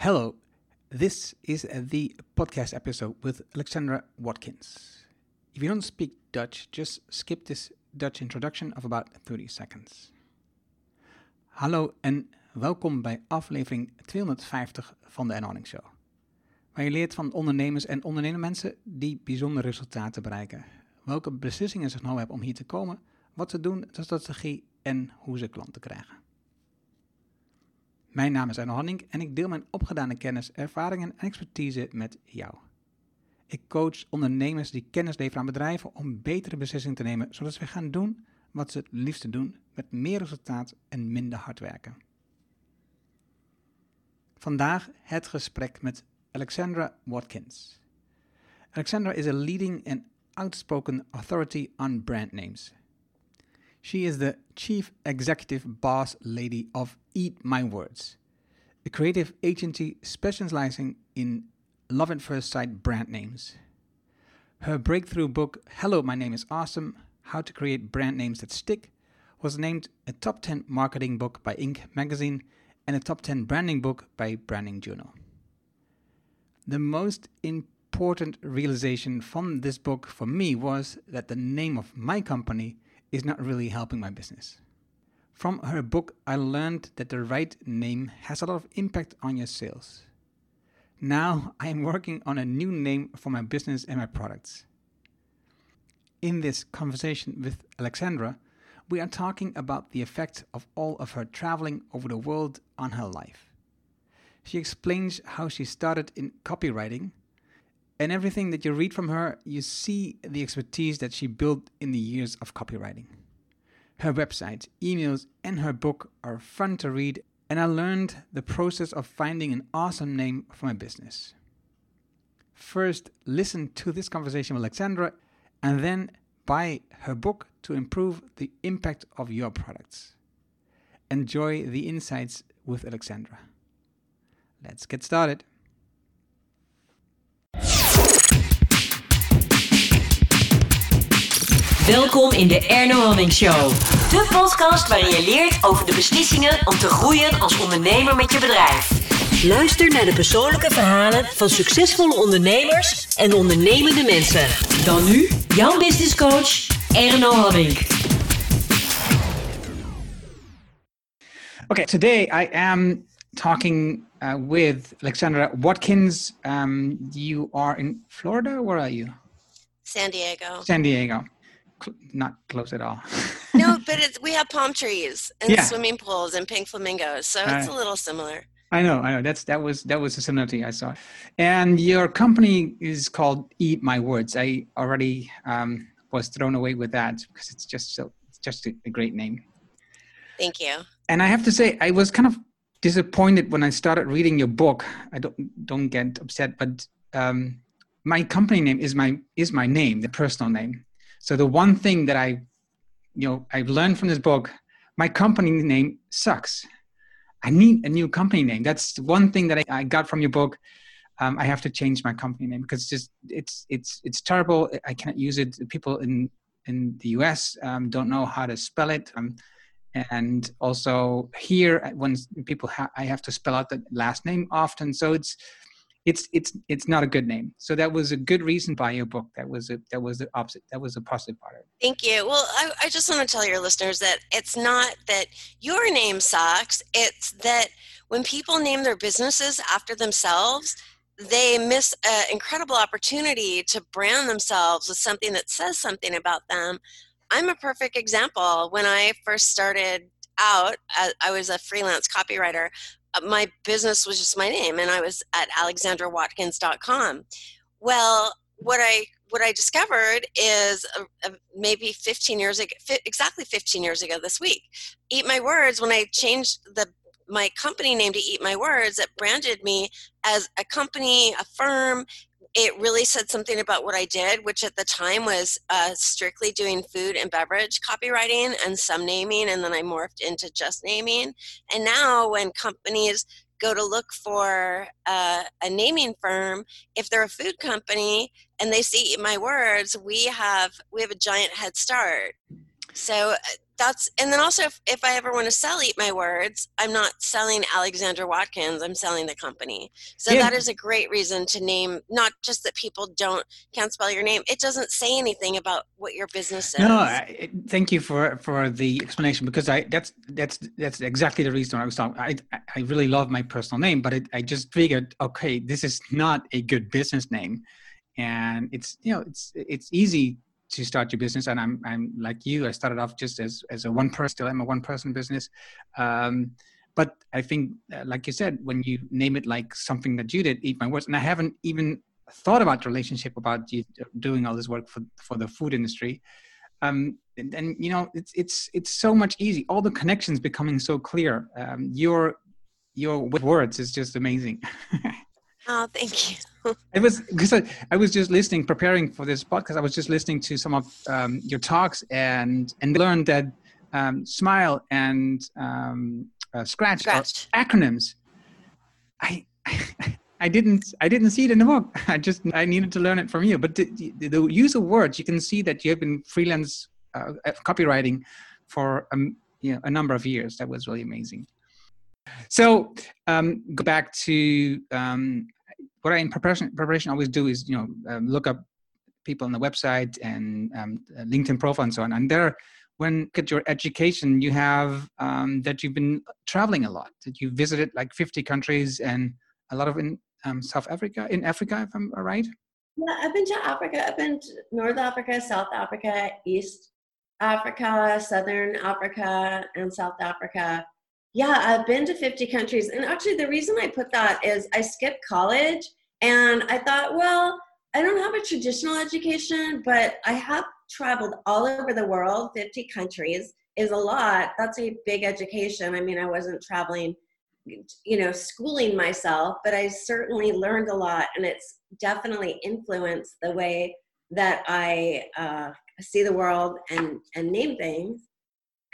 Hello, this is the podcast episode with Alexandra Watkins. If you don't speak Dutch, just skip this Dutch introduction of about 30 seconds. Hallo en welkom bij aflevering 250 van de Enhouding Show. Waar je leert van ondernemers en ondernemende mensen die bijzondere resultaten bereiken. Welke beslissingen ze nou hebben om hier te komen, wat ze doen, de strategie en hoe ze klanten krijgen. Mijn naam is Arno Hanning en ik deel mijn opgedane kennis, ervaringen en expertise met jou. Ik coach ondernemers die kennis leveren aan bedrijven om betere beslissingen te nemen, zodat ze gaan doen wat ze het liefste doen, met meer resultaat en minder hard werken. Vandaag het gesprek met Alexandra Watkins. Alexandra is a leading and outspoken authority on brand names. She is the chief executive boss lady of Eat My Words, a creative agency specializing in love at first sight brand names. Her breakthrough book, Hello, My Name is Awesome How to Create Brand Names That Stick, was named a top 10 marketing book by Inc. magazine and a top 10 branding book by Branding Journal. The most important realization from this book for me was that the name of my company is not really helping my business. From her book, I learned that the right name has a lot of impact on your sales. Now I am working on a new name for my business and my products. In this conversation with Alexandra, we are talking about the effect of all of her traveling over the world on her life. She explains how she started in copywriting and everything that you read from her, you see the expertise that she built in the years of copywriting. Her website, emails, and her book are fun to read, and I learned the process of finding an awesome name for my business. First, listen to this conversation with Alexandra, and then buy her book to improve the impact of your products. Enjoy the insights with Alexandra. Let's get started. Welkom in de Erno Hamming Show. De podcast waarin je leert over de beslissingen om te groeien als ondernemer met je bedrijf. Luister naar de persoonlijke verhalen van succesvolle ondernemers en ondernemende mensen. Dan nu jouw business coach Erno Hamming. Okay, today I am talking uh, with Alexandra Watkins. Um, you are in Florida. Where are you? San Diego. San Diego. Cl- not close at all. no, but it's, we have palm trees and Yeah. swimming pools and pink flamingos, so it's Uh, a little similar. I know, I know. That's that was that was a similarity I saw. And your company is called Eat My Words. I already um, was thrown away with that because it's just so it's just a, a great name. Thank you. And I have to say, I was kind of disappointed when I started reading your book. I don't don't get upset, but um, my company name is my is my name, the personal name. So the one thing that I, you know, I've learned from this book, my company name sucks. I need a new company name. That's one thing that I, I got from your book. Um, I have to change my company name because it's just it's it's it's terrible. I can't use it. People in in the U.S. Um, don't know how to spell it. Um, and also here when people ha- i have to spell out the last name often so it's it's it's it's not a good name so that was a good reason by your book that was a that was the opposite that was a positive part of it Thank you. Well, I, I just want to tell your listeners that it's not that your name sucks, it's that when people name their businesses after themselves, they miss an incredible opportunity to brand themselves with something that says something about them. I'm a perfect example. When I first started out, I, I was a freelance copywriter. Uh, My business was just my name, and I was at alexandrawatkins.com. Well, what I what I discovered is uh, uh, maybe 15 years ago, fi- exactly 15 years ago this week. Eat My Words, when I changed the my company name to Eat My Words, it branded me as a company, a firm. It really said something about what I did, which at the time was uh, strictly doing food and beverage copywriting and some naming, and then I morphed into just naming. And now, when companies go to look for uh, a naming firm, if they're a food company, and they see my words we have we have a giant head start so uh, that's and then also if, if i ever want to sell eat my words i'm not selling alexandra watkins i'm selling the company so Yeah. that is a great reason to name not just that people don't can't spell your name it doesn't say anything about what your business is No, I, thank you for for the explanation because I that's that's that's exactly the reason I was talking. I I- I really love my personal name, but it, I just figured, okay, this is not a good business name, and it's you know it's it's easy to start your business, and I'm I'm like you. I started off just as as a one person. Still, I'm a one person business. Um, but I think, uh, like you said, when you name it like something that you did, eat my words, and I haven't even thought about the relationship about you doing all this work for for the food industry um, and, and you know it's it's it's so much easy all the connections becoming so clear um, your your words is just amazing oh thank you. It was because I, I was just listening preparing for this podcast i was just listening to some of um, your talks and and learned that um, smile and um, uh, scratch, are scratch. acronyms. I i didn't i didn't see it in the book. I just i needed to learn it from you. But the, the, the use of words you can see that you have been freelance uh, uh, copywriting for um, you know, a number of years. That was really amazing. So um, go back to um, what i in preparation preparation always do is you know um, look up people on the website and um, uh, linkedin profile and so on and there when at your education you have um, that you've been traveling a lot that you visited like 50 countries and a lot of in um, south africa in africa if i'm right Yeah, I've been to Africa. I've been to North Africa, South Africa, East Africa, Southern Africa, and South Africa. Yeah, I've been to 50 countries. And actually, the reason I put that is I skipped college and I thought, well, I don't have a traditional education, but I have traveled all over the world. 50 countries is a lot. That's a big education. I mean, I wasn't traveling you know schooling myself but i certainly learned a lot and it's definitely influenced the way that i uh, see the world and and name things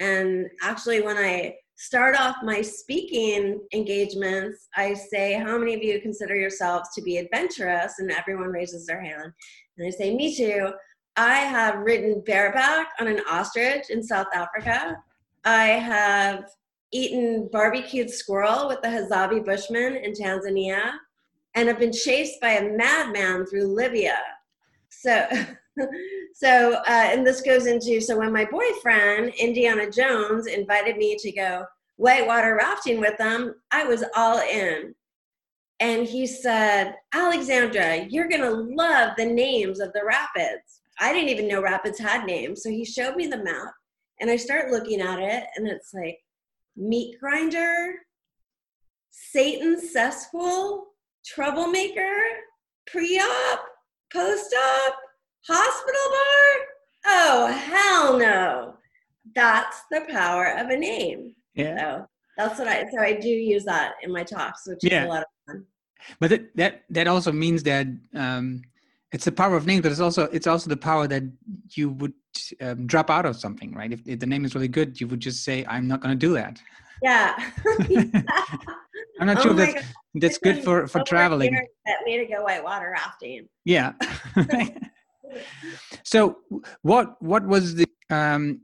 and actually when i start off my speaking engagements i say how many of you consider yourselves to be adventurous? And everyone raises their hand and i say me too. I have ridden bareback on an ostrich in south africa. I have eaten barbecued squirrel with the Hadzabe Bushmen in Tanzania, and have been chased by a madman through Libya. So, so, uh, and this goes into so when my boyfriend Indiana Jones invited me to go whitewater rafting with them, I was all in. And he said, Alexandra, you're gonna love the names of the rapids. I didn't even know rapids had names. So he showed me the map and I start looking at it and it's like meat grinder, Satan cesspool, troublemaker, pre-op, post-op, hospital bar. Oh hell no! That's the power of a name. yeah So that's what I. So I do use that in my talks, which Yeah. is a lot of fun. but that that, that also means that um, it's the power of names but it's also it's also the power that you would um, drop out of something right if, if the name is really good you would just say i'm not going to do that Yeah. i'm not Oh sure that's God. that's good for for traveling That me to go whitewater rafting. yeah so what what was the um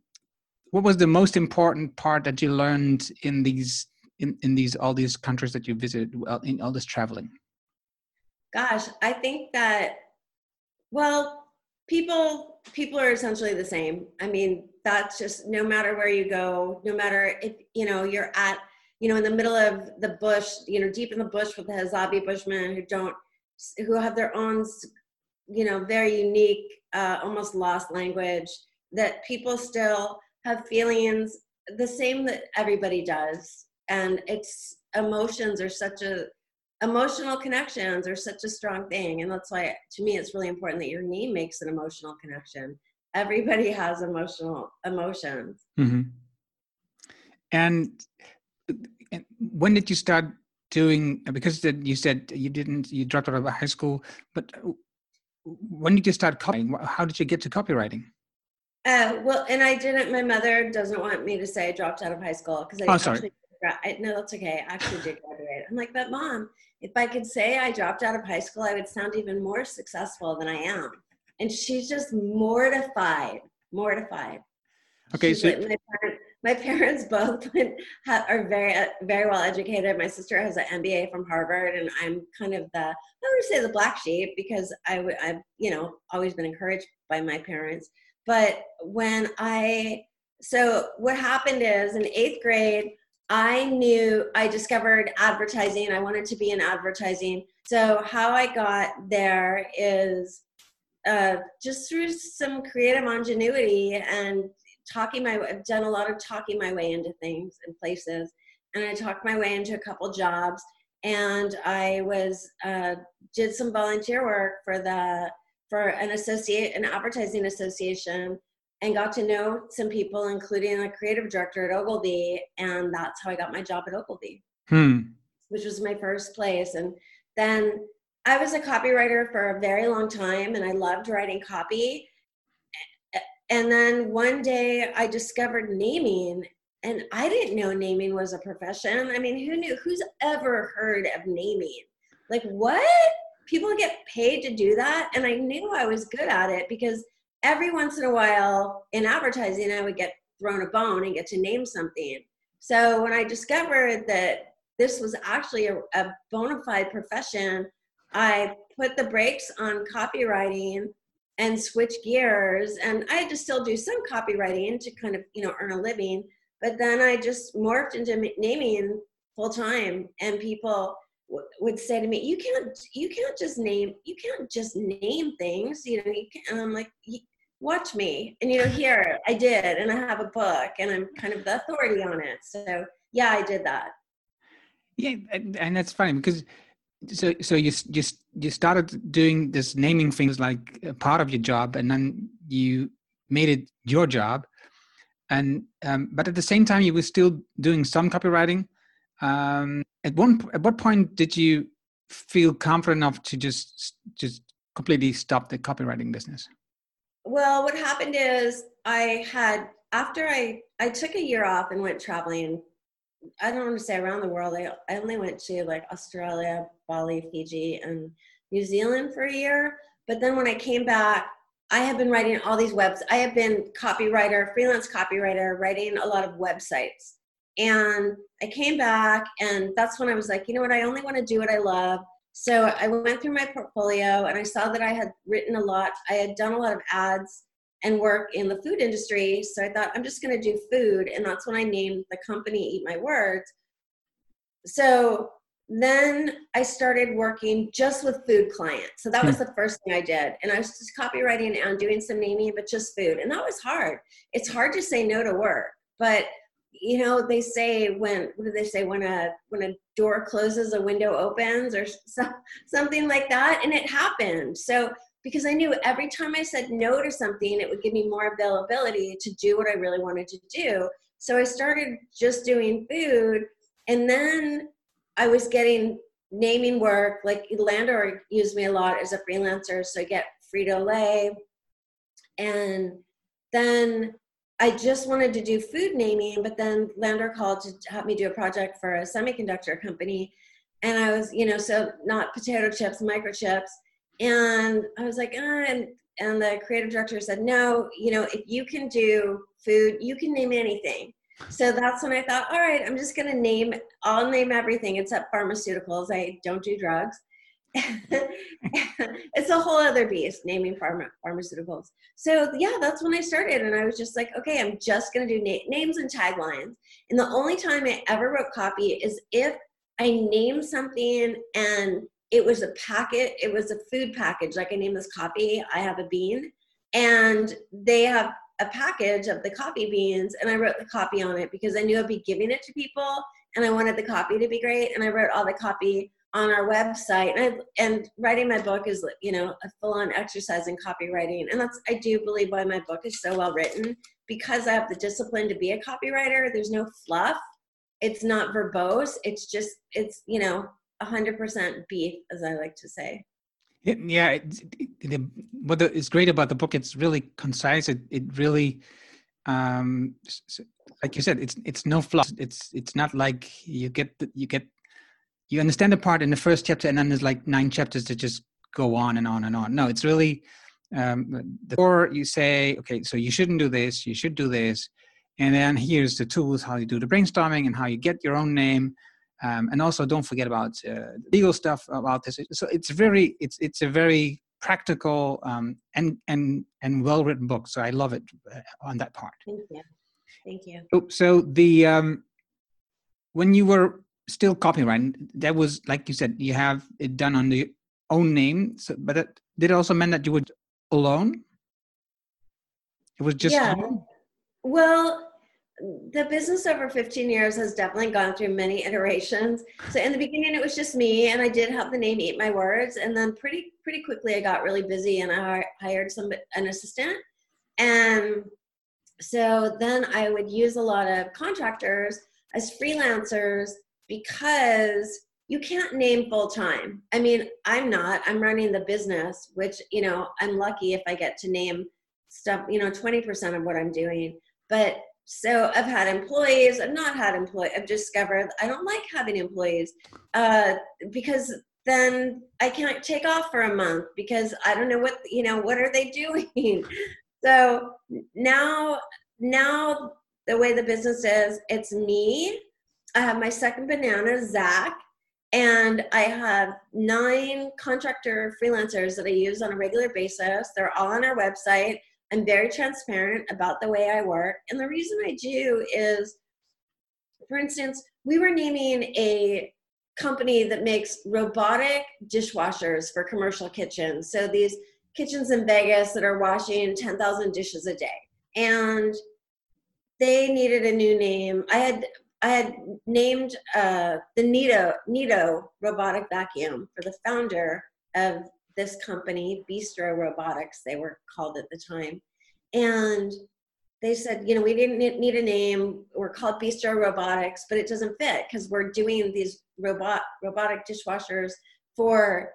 what was the most important part that you learned in these in, in these all these countries that you visited in all this traveling Gosh, I think that well, people people are essentially the same. I mean, that's just no matter where you go, no matter if you know you're at you know in the middle of the bush, you know, deep in the bush with the Hadzabe Bushmen who don't who have their own you know very unique uh, almost lost language that people still have feelings the same that everybody does and it's emotions are such a emotional connections are such a strong thing and that's why to me it's really important that your knee makes an emotional connection everybody has emotional emotions hmm And, and when did you start doing? Because you said you didn't, you dropped out of high school. But when did you start copying? How did you get to copywriting? uh, well and i didn't my mother doesn't want me to say i dropped out of high school because i Oh, sorry. actually I, no that's okay i actually did graduate i'm like but mom if i could say i dropped out of high school i would sound even more successful than i am and she's just mortified mortified Okay, She's so like- my, parent, my parents both are very uh, very well educated. My sister has an MBA from Harvard, and I'm kind of the I would say the black sheep because I've you know always been encouraged by my parents. But when I so what happened is in eighth grade, I knew I discovered advertising. I wanted to be in advertising. So how I got there is uh, just through some creative ingenuity and talking my I've done a lot of talking my way into things and places and I talked my way into a couple jobs and I was uh, did some volunteer work for the for an associate an advertising association and got to know some people including a creative director at Ogilvy and that's how I got my job at Ogilvy hmm. which was my first place. And then I was a copywriter for a very long time and I loved writing copy. And then one day I discovered naming and I didn't know naming was a profession. I mean, who knew? Who's ever heard of naming? Like, what? People get paid to do that? And I knew I was good at it because every once in a while in advertising, I would get thrown a bone and get to name something. So when I discovered that this was actually a, a bona fide profession, I put the brakes on copywriting and switch gears. And I had to still do some copywriting to kind of, you know, earn a living. But then I just morphed into naming full time. And people w- would say to me, "You can't, you can't just name, you can't just name things." You know, you and I'm like, "Watch me." And you know, here I did, and I have a book, and I'm kind of the authority on it. So yeah, I did that. Yeah, and, and that's funny because so so you s- you you started doing this naming things like a part of your job, and then you made it your job, and um, but at the same time you were still doing some copywriting. Um, at one at what point did you feel confident enough to just just completely stop the copywriting business? Well, what happened is I had after I I took a year off and went traveling. I don't want to say around the world. I I only went to like Australia, Bali, Fiji, and New Zealand for a year. But then when I came back, I have been writing all these webs. I have been copywriter, freelance copywriter, writing a lot of websites. And I came back, and that's when I was like, you know what? I only want to do what I love. So I went through my portfolio and I saw that I had written a lot. I had done a lot of ads and work in the food industry. So I thought, I'm just going to do food. And that's when I named the company Eat My Words. So then I started working just with food clients. So that was hmm. the first thing I did. And I was just copywriting and doing some naming, but just food. And that was hard. It's hard to say no to work. But you know, they say when what do they say when a when a door closes, a window opens, or so, something like that. And it happened. So because I knew every time I said no to something, it would give me more availability to do what I really wanted to do. So I started just doing food, and then I was getting naming work. Like Landor used me a lot as a freelancer, so I get Frito Lay, and then I just wanted to do food naming, but then Landor called to help me do a project for a semiconductor company. And I was, you know, so not potato chips, microchips. And I was like, ah, and, and the creative director said, no, you know, if you can do food, you can name anything. So that's when I thought, all right, I'm just to name, I'll name everything except pharmaceuticals. I don't do drugs. it's a whole other beast naming pharma, pharmaceuticals. So yeah, that's when I started, and I was just like, okay, I'm just gonna do na- names and taglines. And the only time I ever wrote copy is if I name something and it was a packet, it was a food package. Like I named this copy, I have a bean, and they have a package of the coffee beans, and I wrote the copy on it because I knew I'd be giving it to people, and I wanted the copy to be great, and I wrote all the copy on our website and, I, and writing my book is you know a full-on exercise in copywriting and that's i do believe why my book is so well written because i have the discipline to be a copywriter there's no fluff it's not verbose it's just it's you know 100% beef as i like to say Yeah. It, it, what the, is great about the book? It's really concise. It it really, um, like you said, it's it's no fluff. It's it's not like you get the, you get you understand the part in the first chapter, and then there's like nine chapters that just go on and on and on. No, it's really um, the or you say, okay, so you shouldn't do this, you should do this, and then here's the tools how you do the brainstorming and how you get your own name. Um, and also, don't forget about uh, legal stuff about this. So it's very, it's it's a very practical um, and and and well written book. So I love it uh, on that part. Thank you. Thank you. So, so the um, when you were still copywriting, that was like you said, you have it done on the own name. So, but it, did it also mean that you were alone? It was just yeah. Well, the business over 15 years has definitely gone through many iterations. So in the beginning, it was just me, and I did have the name Eat My Words, and then pretty pretty quickly, I got really busy, and I hired some an assistant, and so then I would use a lot of contractors as freelancers because you can't name full time. I mean, I'm not. I'm running the business, which you know, I'm lucky if I get to name stuff. You know, 20% of what I'm doing, but so I've had employees, I've not had employees. I've discovered I don't like having employees uh, because then I can't take off for a month because I don't know what you know what are they doing. so now now the way the business is, it's me. I have my second banana, Zach, and I have nine contractor freelancers that I use on a regular basis. They're all on our website. I'm very transparent about the way I work. And the reason I do is, for instance, we were naming a company that makes robotic dishwashers for commercial kitchens. So these kitchens in Vegas that are washing 10,000 dishes a day. And they needed a new name. I had I had named uh, the Neato Neato robotic vacuum for the founder of this company, Bistro Robotics, they were called at the time. And they said, you know, we didn't need a name. We're called Bistro Robotics, but it doesn't fit because we're doing these robot robotic dishwashers for,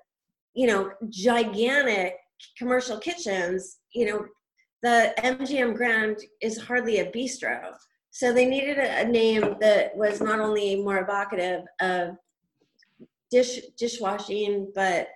you know, gigantic commercial kitchens. You know, the MGM Grand is hardly a bistro. So they needed a, name that was not only more evocative of dish dishwashing, but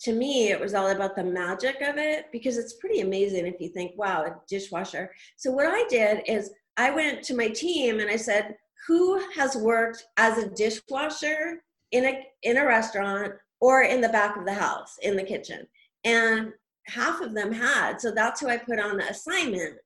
to me, it was all about the magic of it because it's pretty amazing if you think, wow, a dishwasher. So, what I did is I went to my team and I said, who has worked as a dishwasher in a, in a restaurant or in the back of the house in the kitchen? And half of them had. So, that's who I put on the assignment.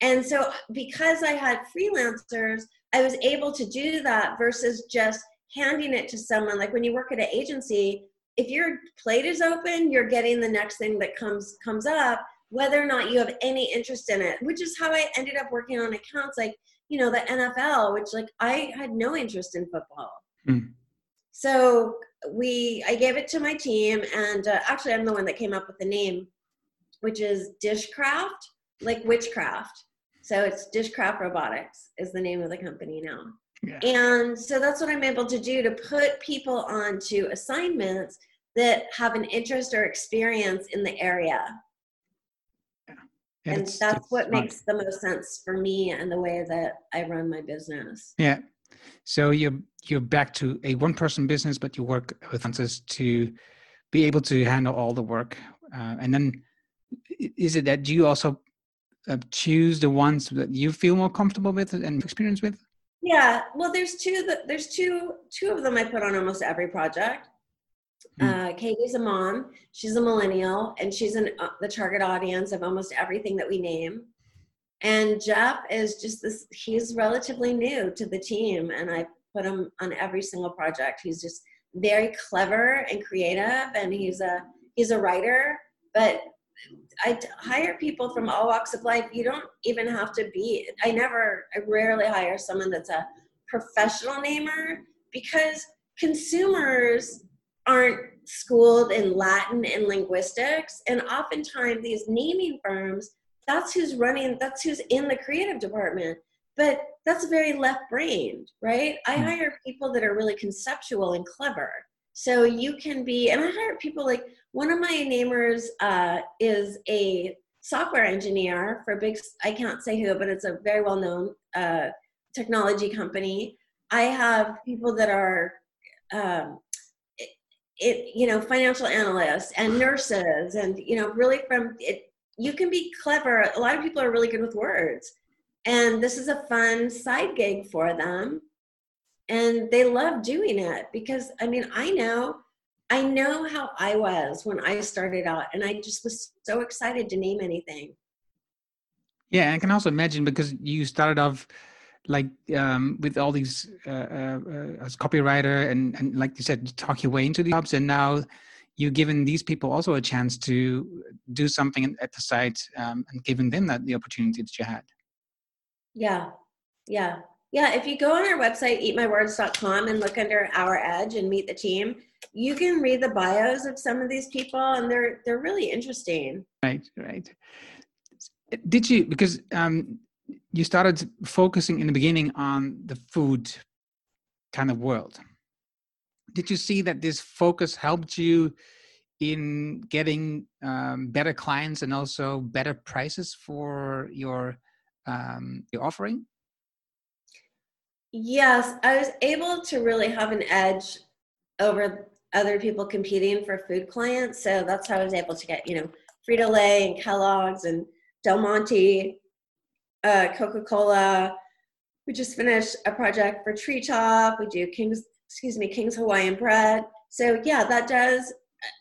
And so, because I had freelancers, I was able to do that versus just handing it to someone. Like when you work at an agency, if your plate is open, you're getting the next thing that comes comes up, whether or not you have any interest in it. Which is how I ended up working on accounts like you know the NFL, which like I had no interest in football. Mm. So we, I gave it to my team, and uh, actually, I'm the one that came up with the name, which is Dishcraft, like witchcraft. So it's Dishcraft Robotics is the name of the company now. Yeah. And so that's what I'm able to do to put people onto assignments that have an interest or experience in the area. Yeah. And, and that's what smart. makes the most sense for me and the way that I run my business. Yeah. So you're you're back to a one person business, but you work with others to be able to handle all the work. Uh, and then is it that do you also uh, choose the ones that you feel more comfortable with and experience with? Yeah, well, there's two. That, there's two. Two of them I put on almost every project. Mm. Uh, Katie's a mom. She's a millennial, and she's in uh, the target audience of almost everything that we name. And Jeff is just this. He's relatively new to the team, and I put him on every single project. He's just very clever and creative, and he's a he's a writer. But I hire people from all walks of life. You don't even have to be, I never, I rarely hire someone that's a professional namer because consumers aren't schooled in Latin and linguistics. And oftentimes these naming firms, that's who's running, that's who's in the creative department. But that's very left brained, right? I hmm. hire people that are really conceptual and clever. So you can be, and I hire people like one of my namers uh, is a software engineer for a big, I can't say who, but it's a very well known uh, technology company. I have people that are um, it you know financial analysts and nurses and you know really from it you can be clever. A lot of people are really good with words. And this is a fun side gig for them and they love doing it because i mean i know i know how i was when i started out and i just was so excited to name anything yeah i can also imagine because you started off like um, with all these uh, uh, uh, as copywriter and and like you said, you talk your way into the jobs, and now you're giving these people also a chance to do something at the site um, and giving them that the opportunity that you had. Yeah, yeah, yeah. If you go on our website, eatmywords.com, and look under Our Edge and meet the team, you can read the bios of some of these people, and they're they're really interesting. Right, right. Did you because um, you started focusing in the beginning on the food kind of world. Did you see that this focus helped you in getting um, better clients and also better prices for your um, your offering? Yes, I was able to really have an edge over other people competing for food clients. So that's how I was able to get, you know, Frito Lay and Kellogg's and Del Monte uh, Coca Cola. We just finished a project for Treetop. We do King's, excuse me, King's Hawaiian Bread. So yeah, that does.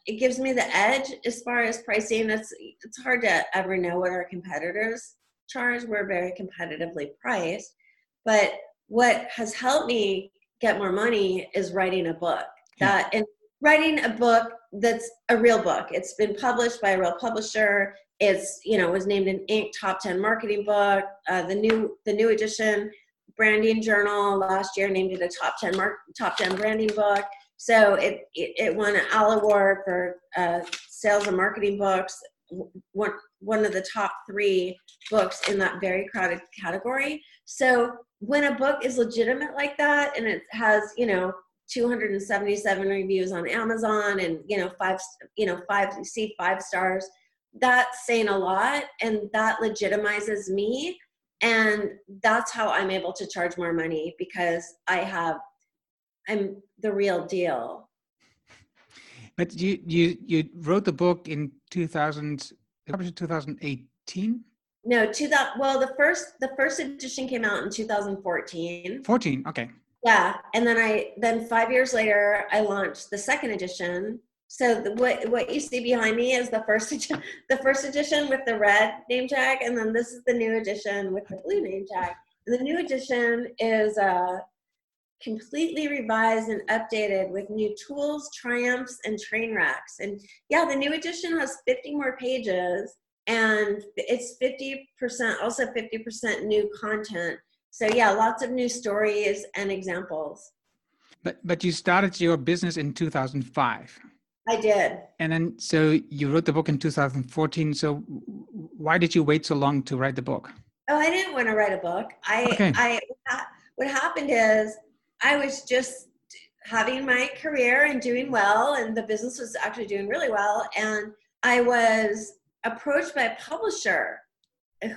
It gives me the edge as far as pricing. It's it's hard to ever know what our competitors charge. We're very competitively priced, but what has helped me get more money is writing a book. That and writing a book that's a real book. It's been published by a real publisher it's you know was named an Inc. top 10 marketing book. Uh, the new the new edition branding journal last year named it a top 10 mark top 10 branding book. So it it, it won an Al Award for uh, sales and marketing books. One one of the top three books in that very crowded category. So when a book is legitimate like that and it has you know 277 reviews on Amazon and you know five you know five you see five stars that's saying a lot and that legitimizes me. And that's how i'm able to charge more money because i have i'm the real deal. But you you you wrote the book in 2000 published 2018 no to that well the first the first edition came out in 2014 14 okay yeah and then i then five years later i launched the second edition so the, what what you see behind me is the first the first edition with the red name tag, and then this is the new edition with the blue name tag. And the new edition is uh, completely revised and updated with new tools, triumphs, and train wrecks. And yeah, the new edition has 50 more pages, and it's 50% also 50% new content. So yeah, lots of new stories and examples. But but you started your business in 2005. I did. And then, so you wrote the book in 2014. So, why did you wait so long to write the book? Oh, I didn't want to write a book. I, okay. I, what happened is I was just having my career and doing well, and the business was actually doing really well. And I was approached by a publisher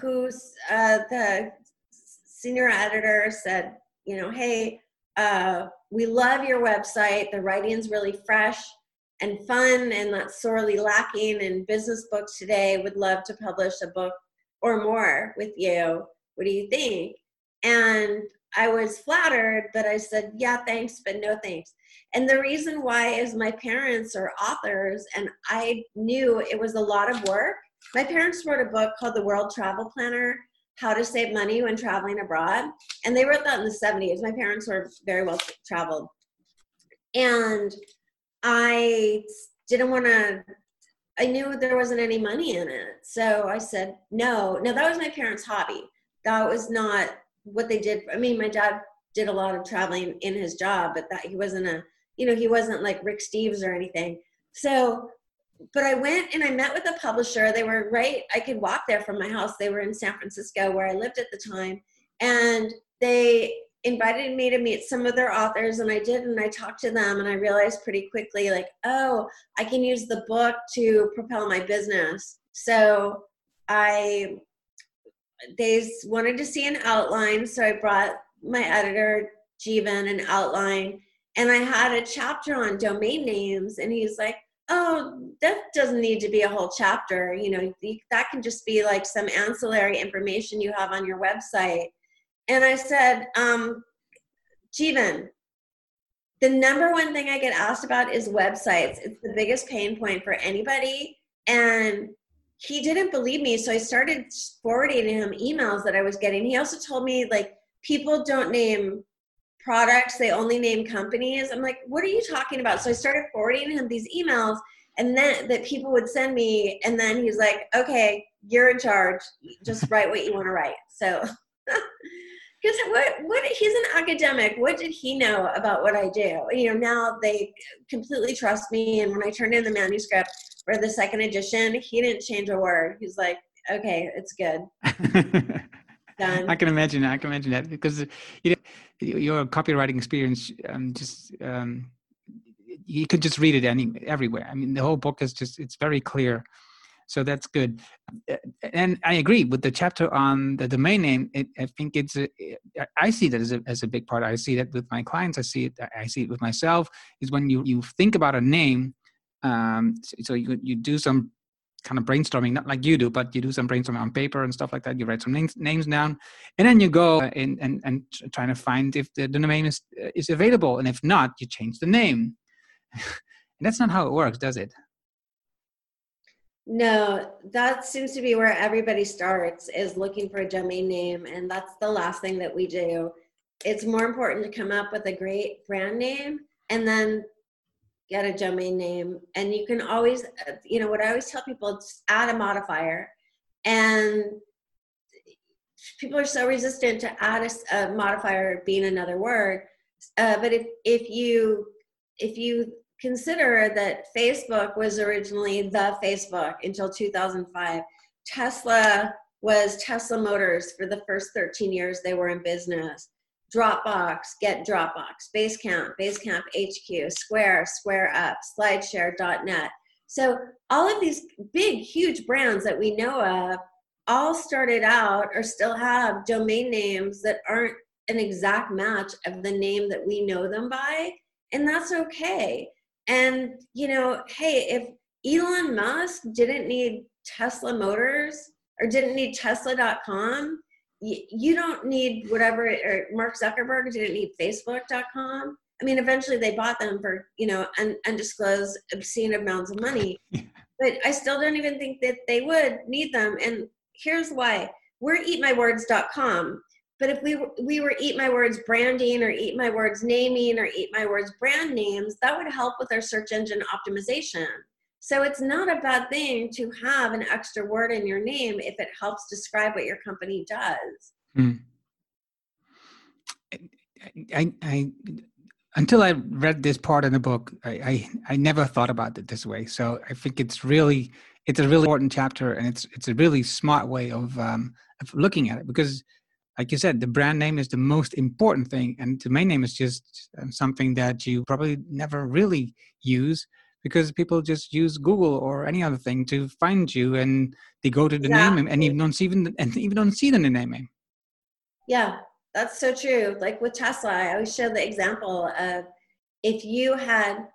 who's uh, the senior editor said, you know, hey, uh, we love your website. The writing's really fresh and fun and that's sorely lacking in business books today. Would love to publish a book or more with you. What do you think? And i was flattered but i said yeah thanks but no thanks and the reason why is my parents are authors and i knew it was a lot of work my parents wrote a book called the world travel planner how to save money when traveling abroad and they wrote that in the 70s my parents were very well traveled and I didn't want to I knew there wasn't any money in it. So I said, no. Now that was my parents' hobby. That was not what they did. I mean, my dad did a lot of traveling in his job, but that he wasn't a, you know, he wasn't like Rick Steves or anything. So, but I went and I met with a publisher. They were right, I could walk there from my house. They were in San Francisco where I lived at the time. And they invited me to meet some of their authors and I did and I talked to them and I realized pretty quickly like oh I can use the book to propel my business so I they wanted to see an outline so I brought my editor Jeevan an outline and I had a chapter on domain names, and he's like, "Oh, that doesn't need to be a whole chapter. You know, that can just be like some ancillary information you have on your website." And I said, um, "Jeevan, the number one thing I get asked about is websites. It's the biggest pain point for anybody, and." He didn't believe me, so I started forwarding him emails that I was getting. He also told me like people don't name products, they only name companies. I'm like, what are you talking about? So I started forwarding him these emails and then that people would send me and then he's like, okay, you're in charge. Just write what you want to write. So because what what he's an academic what did he know about what i do you know now they completely trust me and when i turned in the manuscript for the second edition he didn't change a word he's like okay it's good Done. I can imagine. I can imagine that because you know your copywriting experience um, just um, you could just read it any everywhere. I mean, the whole book is just it's very clear. So that's good, and I agree with the chapter on the domain name. It, I think it's a, I see that as a, as a big part. I see that with my clients. I see it. I see it with myself. Is when you you think about a name, um, so you you do some kind of brainstorming, not like you do, but you do some brainstorming on paper and stuff like that. You write some names, names down, and then you go uh, and and and trying to find if the, the domain is uh, is available, and if not, you change the name. and that's not how it works, does it? No, that seems to be where everybody starts is looking for a domain name, and that's the last thing that we do. It's more important to come up with a great brand name and then get a domain name. And you can always uh, you know what i always tell people just add a modifier. And people are so resistant to add a, a modifier being another word. Uh, but if if you if you consider that facebook was originally the facebook until 2005 tesla was tesla motors for the first 13 years they were in business Dropbox, get Dropbox, Basecamp, Basecamp HQ, Square, Square Up, SlideShare.net. So all of these big, huge brands that we know of all started out or still have domain names that aren't an exact match of the name that we know them by, and that's okay. And you know, hey, if Elon Musk didn't need Tesla Motors or didn't need Tesla.com, you, don't need whatever or mark zuckerberg didn't need facebook.com i mean eventually they bought them for you know un, undisclosed obscene amounts of money. But i still don't even think that they would need them. And here's why. We're eatmywords.com but if we were, we were eat my words branding or eat my words naming or eat my words brand names that would help with our search engine optimization so it's not a bad thing to have an extra word in your name if it helps describe what your company does. Mm. I, I, until I read this part in the book, I, I, I never thought about it this way. So I think it's really, it's a really important chapter, and it's it's a really smart way of um, of looking at it because, like you said, the brand name is the most important thing, and the main name is just um, something that you probably never really use because people just use Google or any other thing to find you, and they go to the exactly. name and even don't see even and even don't see the name. Yeah, that's so true. Like with Tesla, I always show the example of if you had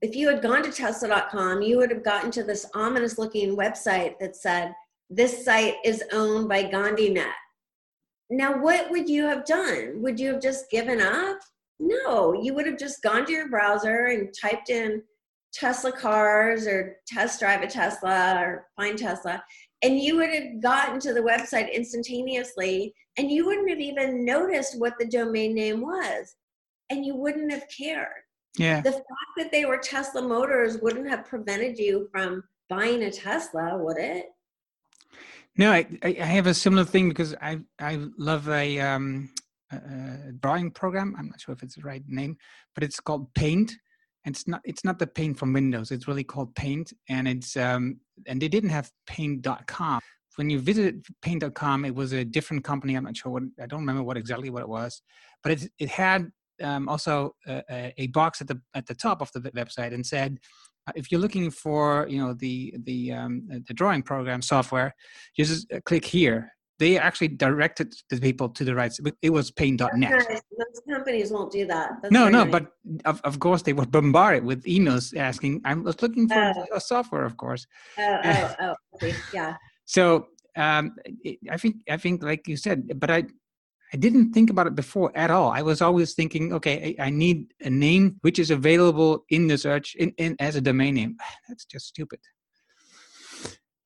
if you had gone to tesla.com you would have gotten to this ominous looking website that said this site is owned by GandhiNet. Now, what would you have done? Would you have just given up? No, you would have just gone to your browser and typed in Tesla cars or test drive a Tesla or find Tesla, and you would have gotten to the website instantaneously and you wouldn't have even noticed what the domain name was and you wouldn't have cared. Yeah. The fact that they were Tesla motors wouldn't have prevented you from buying a Tesla, would it? No, I, I have a similar thing because I I love a um a drawing program. I'm not sure if it's the right name, but it's called Paint it's not it's not the paint from windows it's really called paint and it's um and they didn't have paint.com when you visited paint.com it was a different company i'm not sure what i don't remember what exactly what it was but it it had um, also a, a, box at the at the top of the website and said uh, if you're looking for you know the the um, the drawing program software just uh, click here they actually directed the people to the right. It was paint.net. Nice. Most companies won't do that. That's no, no, nice. but of, of course they were bombarded with emails asking. I was looking for Oh. a software, of course. oh, oh, oh, okay. yeah. So um, it, I think I think like you said, but I I didn't think about it before at all. I was always thinking, okay, I, I need a name which is available in the search in, in as a domain name. That's just stupid.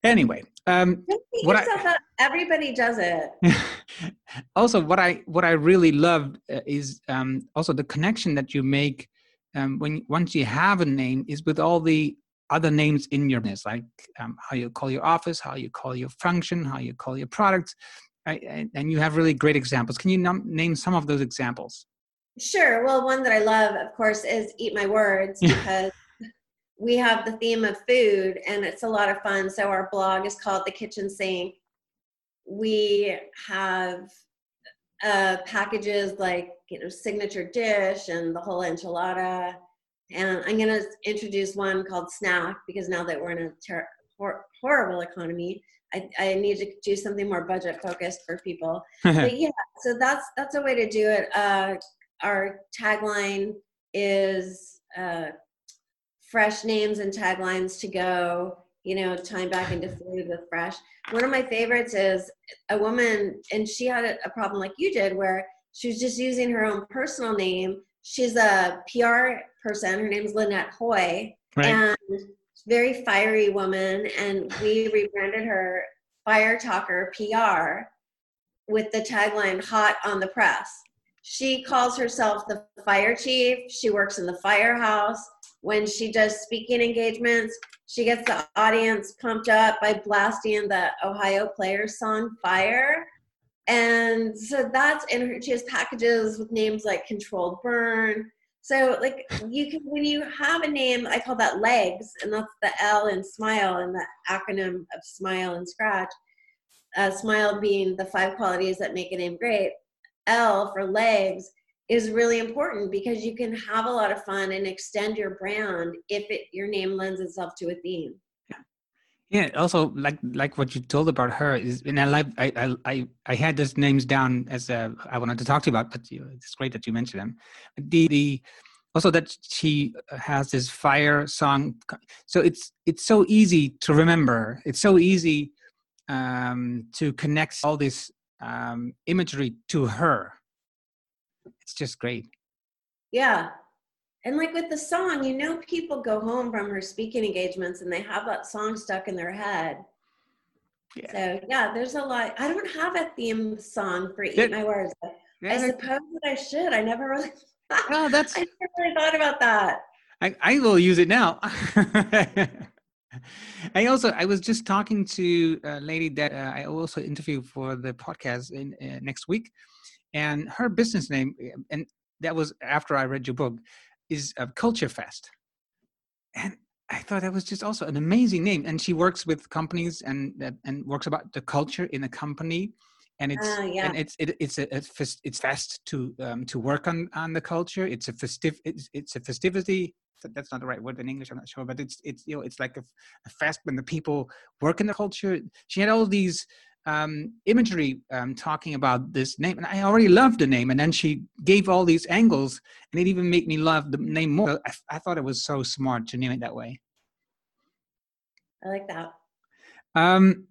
Anyway, um, What I- Everybody does it. also what i what i really love uh, is um also the connection that you make um when once you have a name is with all the other names in your business like um, how you call your office how you call your function how you call your products. I, and, and you have really great examples. Can you num- name some of those examples? Sure. Well, one that I love, of course, is Eat My Words because we have the theme of food and it's a lot of fun. So our blog is called The Kitchen Sink. We have uh, packages like, you know, signature dish and the whole enchilada. And I'm going to introduce one called Snack because now that we're in a ter- hor- horrible economy, I, I need to do something more budget focused for people but yeah so that's that's a way to do it uh our tagline is uh fresh names and taglines to go you know time back into food with fresh. One of my favorites is a woman and she had a, problem like you did where she was just using her own personal name. She's a pr person. Her name's lynette hoy. Right. And very fiery woman and we rebranded her fire talker pr with the tagline hot on the press she calls herself the fire chief she works in the firehouse when she does speaking engagements she gets the audience pumped up by blasting the ohio players song fire and so that's in her she has packages with names like controlled burn so like you can when you have a name, I call that legs, and that's the L in smile and the acronym of smile and scratch. Uh, smile being the five qualities that make a name great. L for legs is really important because you can have a lot of fun and extend your brand if it your name lends itself to a theme. Yeah. Also, like like what you told about her is, and I like I I I, had those names down as uh, I wanted to talk to you about, but you, it's great that you mentioned them. The the also that she has this fire song, so it's it's so easy to remember. It's so easy um, to connect all this um, imagery to her. It's just great. Yeah. And like with the song, you know, people go home from her speaking engagements and they have that song stuck in their head. Yeah. So yeah, there's a lot. I don't have a theme song for Eat That- My Words. but I suppose that I should. I never really. well, that's I never really thought about that. I, I will use it now. I also I was just talking to a lady that uh, I also interview for the podcast in uh, next week, and her business name uh, and that was after I read your book is uh, Culture Fest, and I thought that was just also an amazing name. And she works with companies and that and works about the culture in a company, and it's Ah, yeah. and it's it, it's a, a fest, it's fast to um, to work on on the culture. It's a festive it's, it's a festivity. That's not the right word in English. I'm not sure, but it's it's you know it's like a fest when the people work in the culture. She had all these um, imagery um, talking about this name, and I already loved the name. And then she gave all these angles, and it even made me love the name more. I, I thought it was so smart to name it that way. I like that. Um,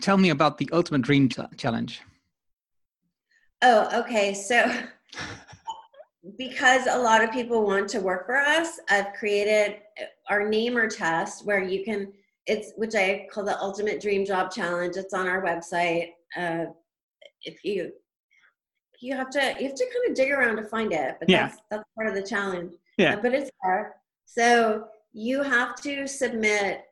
tell me about the ultimate dream challenge. Oh, okay. So because a lot of people want to work for us, I've created our namer test where you can it's which I call the ultimate dream job challenge. It's on our website. Uh, if you you have to you have to kind of dig around to find it, but Yeah. that's that's part of the challenge. Yeah. Uh, but it's there. So you have to submit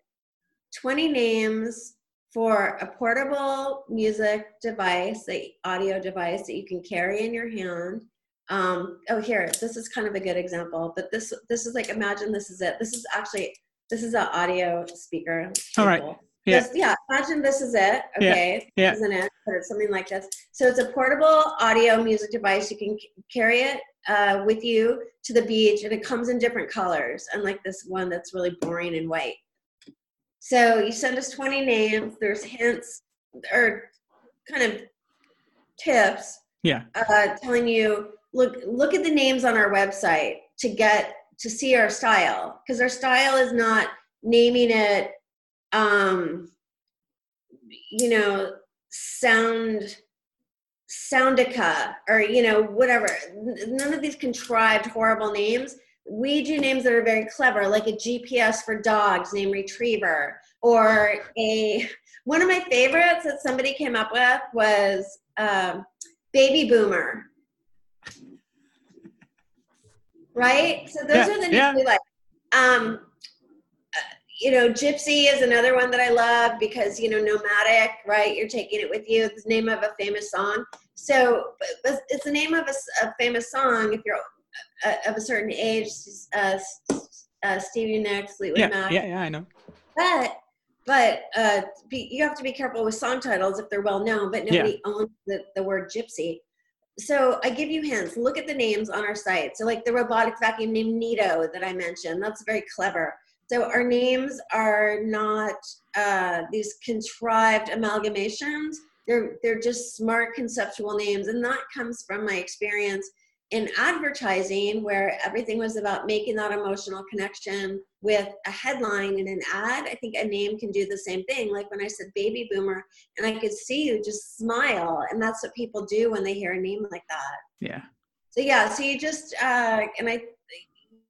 20 names for a portable music device, a audio device that you can carry in your hand. Um, oh, here, this is kind of a good example, but this this is like imagine this is it. This is actually this is an audio speaker. All right. Yeah. Yeah. Imagine this is it. Okay. yeah. Isn't it? But it's something like this. So it's a portable audio music device. You can carry it uh, with you to the beach, and it comes in different colors. Unlike this one that's really boring and white. So you send us 20 names. There's hints or kind of tips Yeah. uh, telling you look look at the names on our website to get to see our style because our style is not naming it um you know sound soundica or you know whatever none of these contrived horrible names we do names that are very clever like a gps for dogs named retriever or a one of my favorites that somebody came up with was um, baby boomer right so those Yeah, are the names yeah. we like um uh, you know gypsy is another one that i love because you know nomadic right you're taking it with you it's the name of a famous song so it's the name of a famous song if you're uh, of a certain age uh, uh, stevie nicks fleetwood Yeah. mac Yeah. Yeah. I know. but but uh, be, you have to be careful with song titles if they're well known. But nobody owns the, the word gypsy. So I give you hints. Look at the names on our site. So like the robotic vacuum named Neato that I mentioned. That's very clever. So our names are not uh, these contrived amalgamations. They're they're just smart conceptual names, and that comes from my experience in advertising where everything was about making that emotional connection with a headline in an ad i think a name can do the same thing. Like when i said baby boomer and i could see you just smile and that's what people do when they hear a name like that. Yeah. so yeah so you just uh and i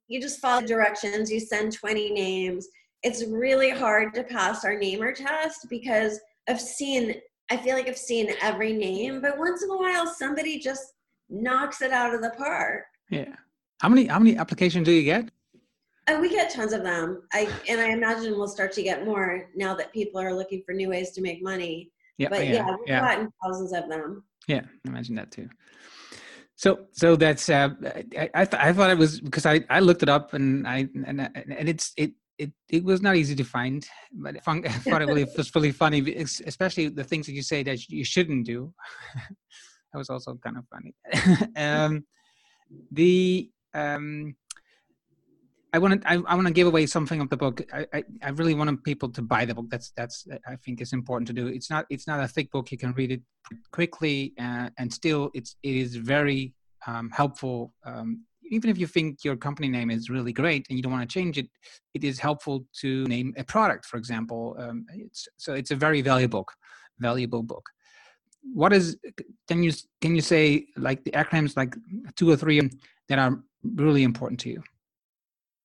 you just follow directions you send 20 names. It's really hard to pass our namer test because i've seen i feel like i've seen every name but once in a while somebody just knocks it out of the park Yeah. How many how many applications do you get? Uh, we get tons of them. I and I imagine we'll start to get more now that people are looking for new ways to make money. Yeah. But yeah. yeah, we've yeah. gotten thousands of them. Yeah, I imagine that too. So, so that's uh, I I, th- I thought it was because I, I looked it up and I and and it's it it it was not easy to find, but I found, I thought it really was really funny, especially the things that you say that you shouldn't do. that was also kind of funny. um, the um, I want to I, I want to give away something of the book. I, I, I really want people to buy the book. That's that's I think is important to do. It's not it's not a thick book. You can read it quickly uh, and still it's it is very um, helpful. Um, even if you think your company name is really great and you don't want to change it, it is helpful to name a product, for example. Um, it's, so it's a very valuable book, valuable book. What is can you can you say like the acronyms like two or three that are really important to you?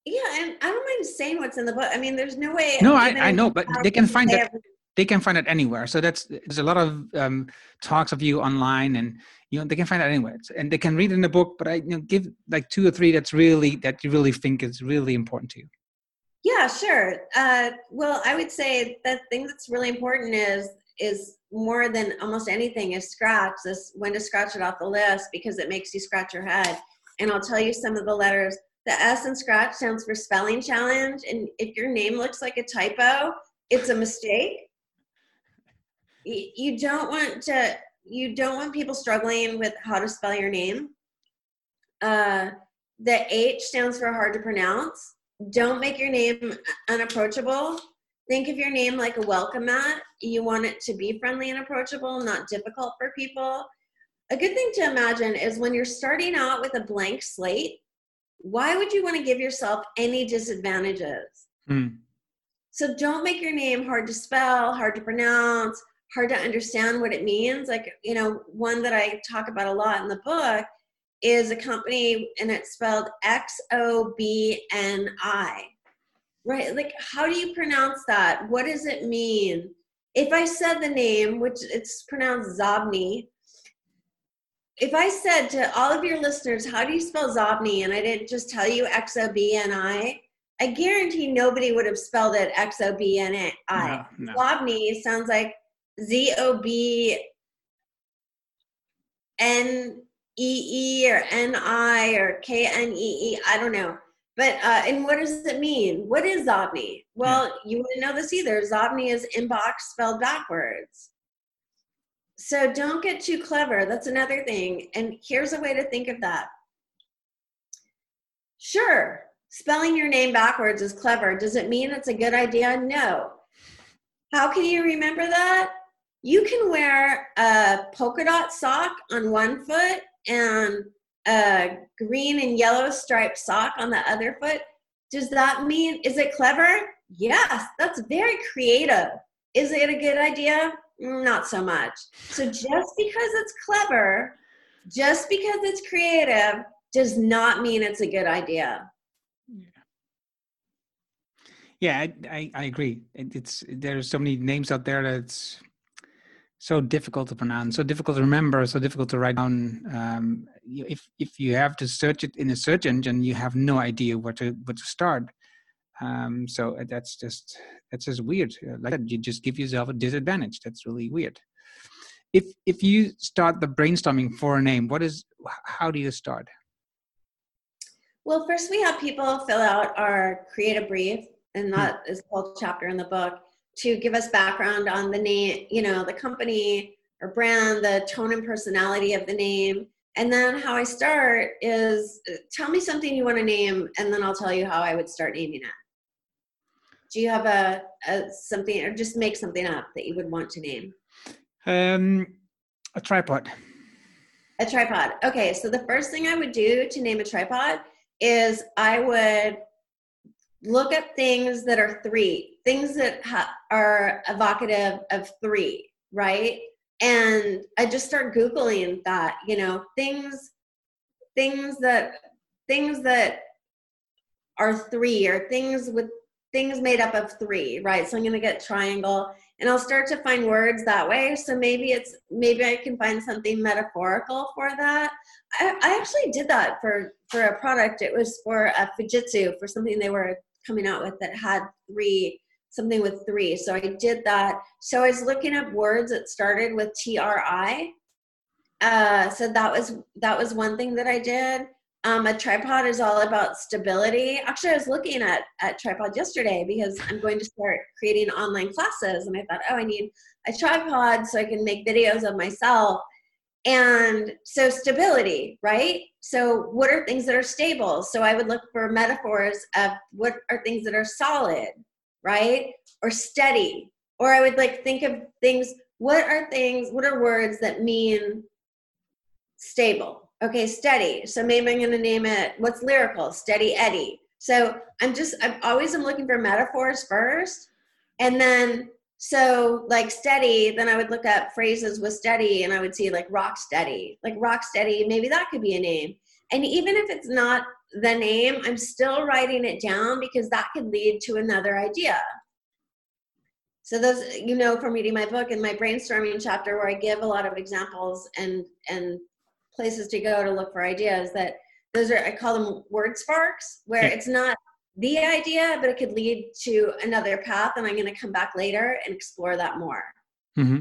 Yeah, and I don't mind saying what's in the book. I mean, there's no way. No, I, I know, but they can find that everything. they can find it anywhere. So that's there's a lot of um, talks of you online, and you know they can find it anywhere, and they can read in the book. But I you know give like two or three that's really that you really think is really important to you. Yeah, sure. Uh, well, I would say the thing that's really important is is more than almost anything is scratch. This when to scratch it off the list because it makes you scratch your head. And I'll tell you some of the letters. The S in scratch stands for spelling challenge, and if your name looks like a typo, it's a mistake. You don't want to. You don't want people struggling with how to spell your name. Uh, the H stands for hard to pronounce don't make your name unapproachable. Think of your name like a welcome mat. You want it to be friendly and approachable, not difficult for people. A good thing to imagine is when you're starting out with a blank slate, why would you want to give yourself any disadvantages? Hmm. So don't make your name hard to spell, hard to pronounce, hard to understand what it means. Like, you know, one that I talk about a lot in the book is a company and it's spelled X O B N I. Right? Like, how do you pronounce that? What does it mean? If I said the name, which it's pronounced Zobni, if I said to all of your listeners, how do you spell Zobni? And I didn't just tell you X O B N I, I guarantee nobody would have spelled it X O B N I. No, no. Zobni sounds like Z O B N E E or N I or K N E E. I don't know. But uh, and what does it mean? What is Zobni? Well, you wouldn't know this either. Zobni is inbox spelled backwards. So don't get too clever. That's another thing. And here's a way to think of that. Sure, spelling your name backwards is clever. Does it mean it's a good idea? No. How can you remember that? you can wear a polka dot sock on one foot and a green and yellow striped sock on the other foot. Does that mean, is it clever? Yes, that's very creative. Is it a good idea? Not so much. So just because it's clever, just because it's creative, does not mean it's a good idea. Yeah, I, I, I agree. It, it's there's so many names out there that it's so difficult to pronounce, so difficult to remember, so difficult to write down. Um, if if you have to search it in a search engine, you have no idea where to where to start. Um, so uh, that's just that's just weird. Uh, like that, you just give yourself a disadvantage. That's really weird. If if you start the brainstorming for a name, what is how do you start? Well, first we have people fill out our creative brief, and that is called chapter in the book to give us background on the name, you know, the company or brand, the tone and personality of the name. And then how I start is tell me something you want to name, and then I'll tell you how I would start naming it. Do you have a, a something, or just make something up that you would want to name? Um, a tripod. A tripod. Okay, so the first thing I would do to name a tripod is I would look at things that are three, things that ha- are evocative of three, right? And I just start googling that, you know, things, things that, things that are three, or things with things made up of three, right? So I'm gonna get triangle, and I'll start to find words that way. So maybe it's maybe I can find something metaphorical for that. I, I actually did that for for a product. It was for a Fujitsu for something they were coming out with that had three something with three. So i did that. So i was looking up words that started with tri uh, so that was that was one thing that i did. Um, a tripod is all about stability. Actually i was looking at at tripod yesterday because i'm going to start creating online classes and i thought oh i need a tripod so i can make videos of myself and so stability, right? So what are things that are stable? So I would look for metaphors of what are things that are solid, right? Or steady. Or I would like think of things, what are things, what are words that mean stable? Okay, steady. So maybe I'm gonna name it what's lyrical, steady Eddie. So I'm just I'm always I'm looking for metaphors first. And then so like steady then i would look up phrases with steady and i would see like rock steady like rock steady maybe that could be a name. And even if it's not the name i'm still writing it down because that could lead to another idea. So those you know from reading my book and my brainstorming chapter where i give a lot of examples and and places to go to look for ideas that those are i call them word sparks where hmm. it's not the idea, but it could lead to another path. And I'm going to come back later and explore that more. Mm-hmm.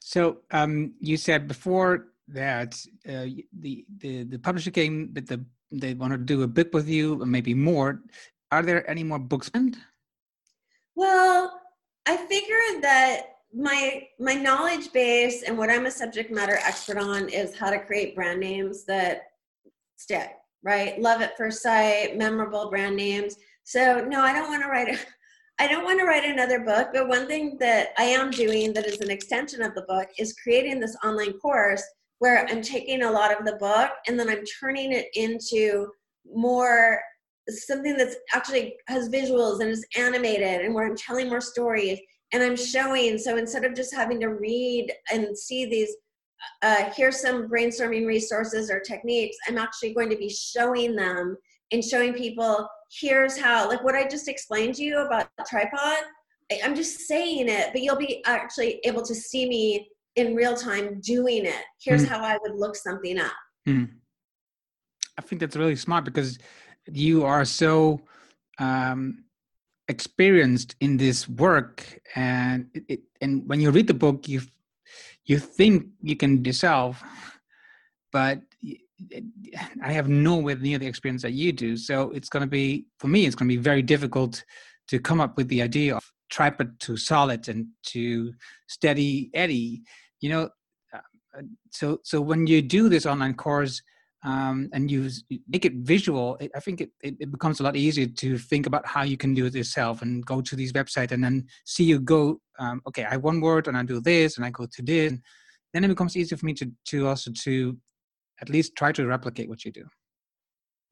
So um, you said before that uh, the, the the publisher came, but the they want to do a book with you, and maybe more. Are there any more books planned? Well, I figured that my my knowledge base and what I'm a subject matter expert on is how to create brand names that stick right? Love at first sight, memorable brand names. So no, I don't want to write. A, I don't want to write another book. But one thing that I am doing that is an extension of the book is creating this online course where I'm taking a lot of the book and then I'm turning it into more something that's actually has visuals and is animated and where I'm telling more stories and I'm showing. So instead of just having to read and see these uh, here's some brainstorming resources or techniques. I'm actually going to be showing them and showing people here's how, like what I just explained to you about tripod. I'm just saying it, but you'll be actually able to see me in real time doing it. Here's mm. how I would look something up. Mm. I think that's really smart because you are so um, experienced in this work, and it, and when you read the book, you you think you can dissolve, but I have nowhere near the experience that you do. So it's going to be, for me, it's going to be very difficult to come up with the idea of tripod to solid and to steady Eddie. You know, uh, so so when you do this online course, um, and you, make it visual, it, I think it, it, it, becomes a lot easier to think about how you can do it yourself and go to these websites and then see you go, um, okay, I have one word and I do this and I go to this. And then it becomes easier for me to, to also to at least try to replicate what you do.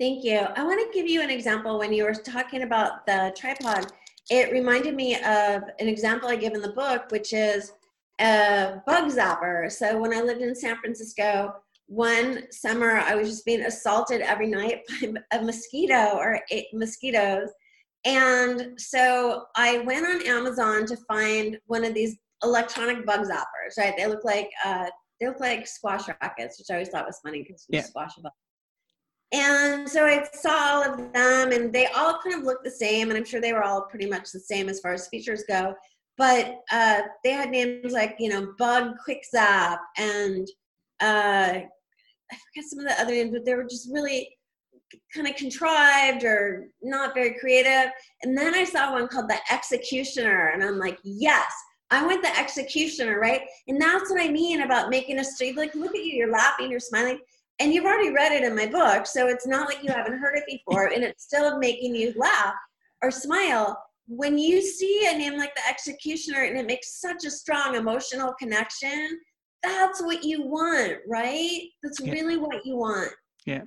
Thank you. I want to give you an example when you were talking about the tripod. It reminded me of an example I give in the book, which is a bug zapper. So when I lived in San Francisco, one summer I was just being assaulted every night by a mosquito or eight mosquitoes. And so I went on Amazon to find one of these electronic bug zappers, right? They look like uh, they look like squash rackets, which I always thought was funny because you yeah. squash a bug. And so I saw all of them, and they all kind of looked the same, and I'm sure they were all pretty much the same as far as features go. But uh, they had names like you know Bug Quick Zap and uh, I forget some of the other names, but they were just really kind of contrived or not very creative. And then I saw one called the Executioner, and I'm like, yes, I want the Executioner, right? And that's what I mean about making a street. Like, look at you, you're laughing, you're smiling, and you've already read it in my book, so it's not like you haven't heard it before, and it's still making you laugh or smile. When you see a name like the Executioner, and it makes such a strong emotional connection that's what you want, right? That's yeah. really what you want. Yeah,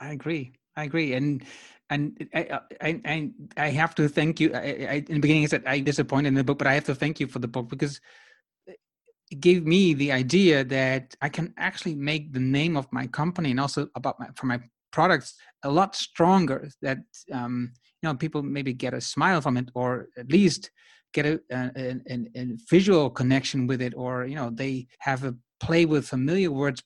I agree. I agree. And and I I I, I have to thank you. I, I, in the beginning, I said I disappointed in the book, but I have to thank you for the book because it gave me the idea that I can actually make the name of my company and also about my for my products a lot stronger. That um, you know people maybe get a smile from it, or at least get a, a, a, a, visual connection with it or you know they have a play with familiar words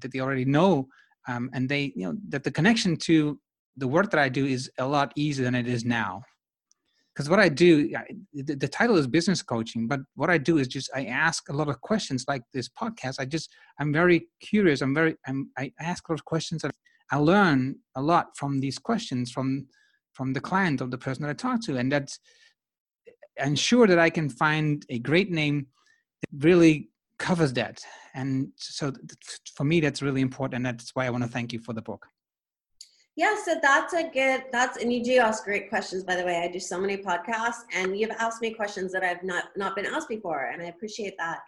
that they already know um, and they you know that the connection to the work that i do is a lot easier than it is now. Because what i do the, the, title is business coaching but what i do is just i ask a lot of questions like this podcast. I just i'm very curious. I'm very I'm, i ask a lot of questions and i learn a lot from these questions from from the client or the person that i talk to and that's ensure that I can find a great name that really covers that. And so for me, that's really important. And that's why I want to thank you for the book. Yeah, so that's a good that's and you do ask great questions by the way. I do so many podcasts and you've asked me questions that I've not not been asked before and I appreciate that.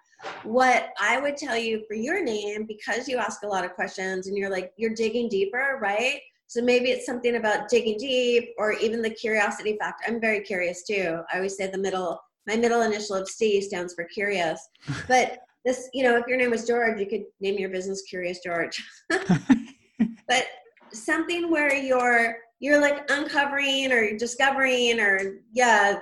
What I would tell you for your name because you ask a lot of questions and you're like you're digging deeper, right? So maybe it's something about digging deep or even the curiosity factor. I'm very curious too. I always say the middle, my middle initial of C stands for curious. But this, you know, if your name was George, you could name your business Curious George. but something where you're you're like uncovering or discovering or yeah,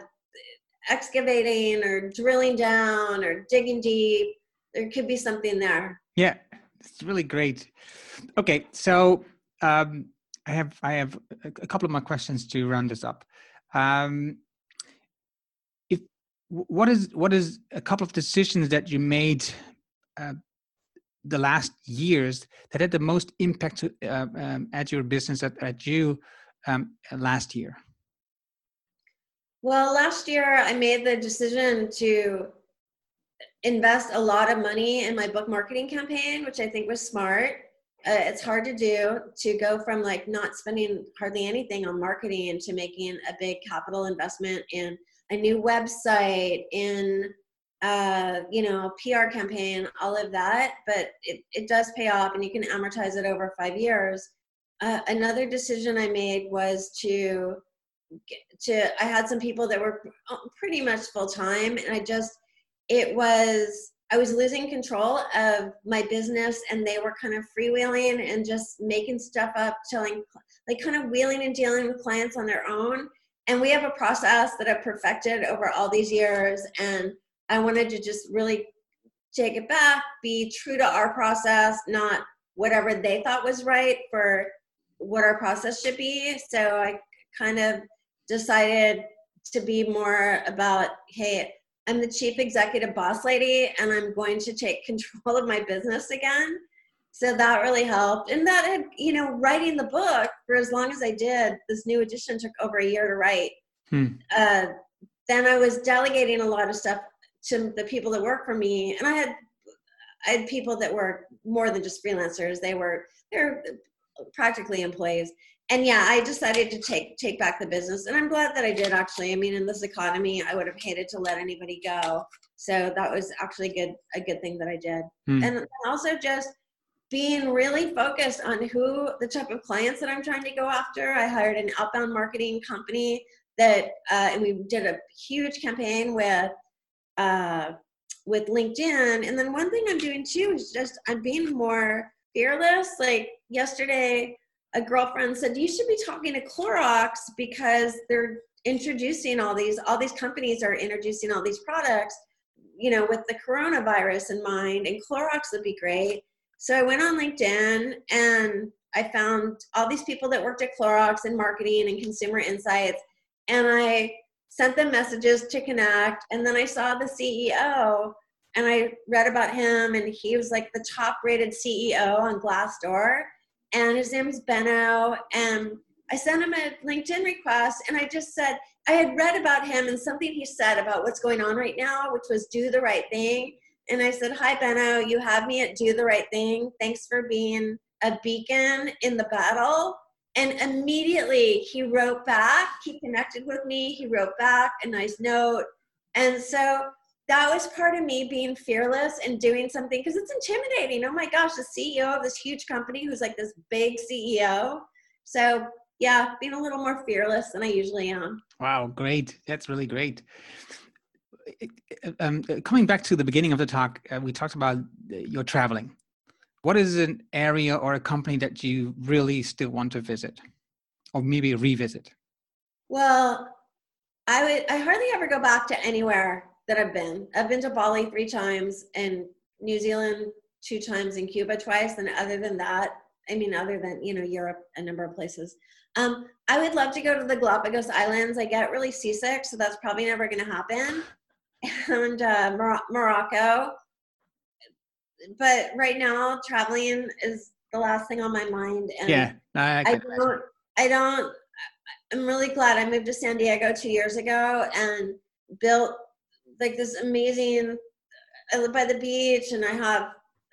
excavating or drilling down or digging deep. There could be something there. Yeah, it's really great. Okay, so um, I have I have a couple of more questions to round this up. Um, if what is what is a couple of decisions that you made uh, the last years that had the most impact uh, um, at your business at, at you um, last year? Well, last year I made the decision to invest a lot of money in my book marketing campaign, which I think was smart uh, it's hard to do to go from like not spending hardly anything on marketing to making a big capital investment in a new website in uh, you know pr campaign all of that. But it, it does pay off and you can amortize it over five years. Uh, another decision i made was to to i had some people that were pretty much full time and i just it was I was losing control of my business and they were kind of freewheeling and just making stuff up, telling like kind of wheeling and dealing with clients on their own. And we have a process that I've perfected over all these years. And I wanted to just really take it back, be true to our process, not whatever they thought was right for what our process should be. So I kind of decided to be more about, hey, I'm the chief executive boss lady and I'm going to take control of my business again. So that really helped. And that had, you know, writing the book for as long as I did, this new edition took over a year to write. Hmm. Uh, then I was delegating a lot of stuff to the people that work for me. And I had I had people that were more than just freelancers. They were they're practically employees. And yeah, I decided to take take back the business, and I'm glad that I did. Actually, I mean, in this economy, I would have hated to let anybody go. So that was actually good a good thing that I did. Hmm. And also just being really focused on who the type of clients that I'm trying to go after. I hired an outbound marketing company that, uh, and we did a huge campaign with uh, with LinkedIn. And then one thing I'm doing too is just I'm being more fearless. Like yesterday, a girlfriend. Said you should be talking to Clorox because they're introducing all these all these companies are introducing all these products you know with the coronavirus in mind and Clorox would be great. So I went on LinkedIn and I found all these people that worked at Clorox in marketing and consumer insights and I sent them messages to connect and then I saw the CEO and I read about him and he was like the top rated CEO on Glassdoor and his name's Benno and I sent him a LinkedIn request and I just said I had read about him and something he said about what's going on right now which was do the right thing. And I said hi Benno you have me at do the right thing. Thanks for being a beacon in the battle. And immediately he wrote back he connected with me he wrote back a nice note. And so that was part of me being fearless and doing something because it's intimidating. Oh my gosh, the CEO of this huge company who's like this big CEO. So yeah, being a little more fearless than I usually am. Wow, great. That's really great. Um, coming back to the beginning of the talk, uh, we talked about uh, your traveling. What is an area or a company that you really still want to visit or maybe revisit? Well, I would I hardly ever go back to anywhere that I've been. I've been to Bali three times and New Zealand two times and Cuba twice. And other than that, I mean, other than, you know, Europe, a number of places. Um, I would love to go to the Galapagos Islands. I get really seasick, so that's probably never going to happen. And uh, Mor- Morocco. But right now, traveling is the last thing on my mind. And yeah, I, I don't, I don't, I'm really glad I moved to San Diego two years ago and built like this amazing I live by the beach and I have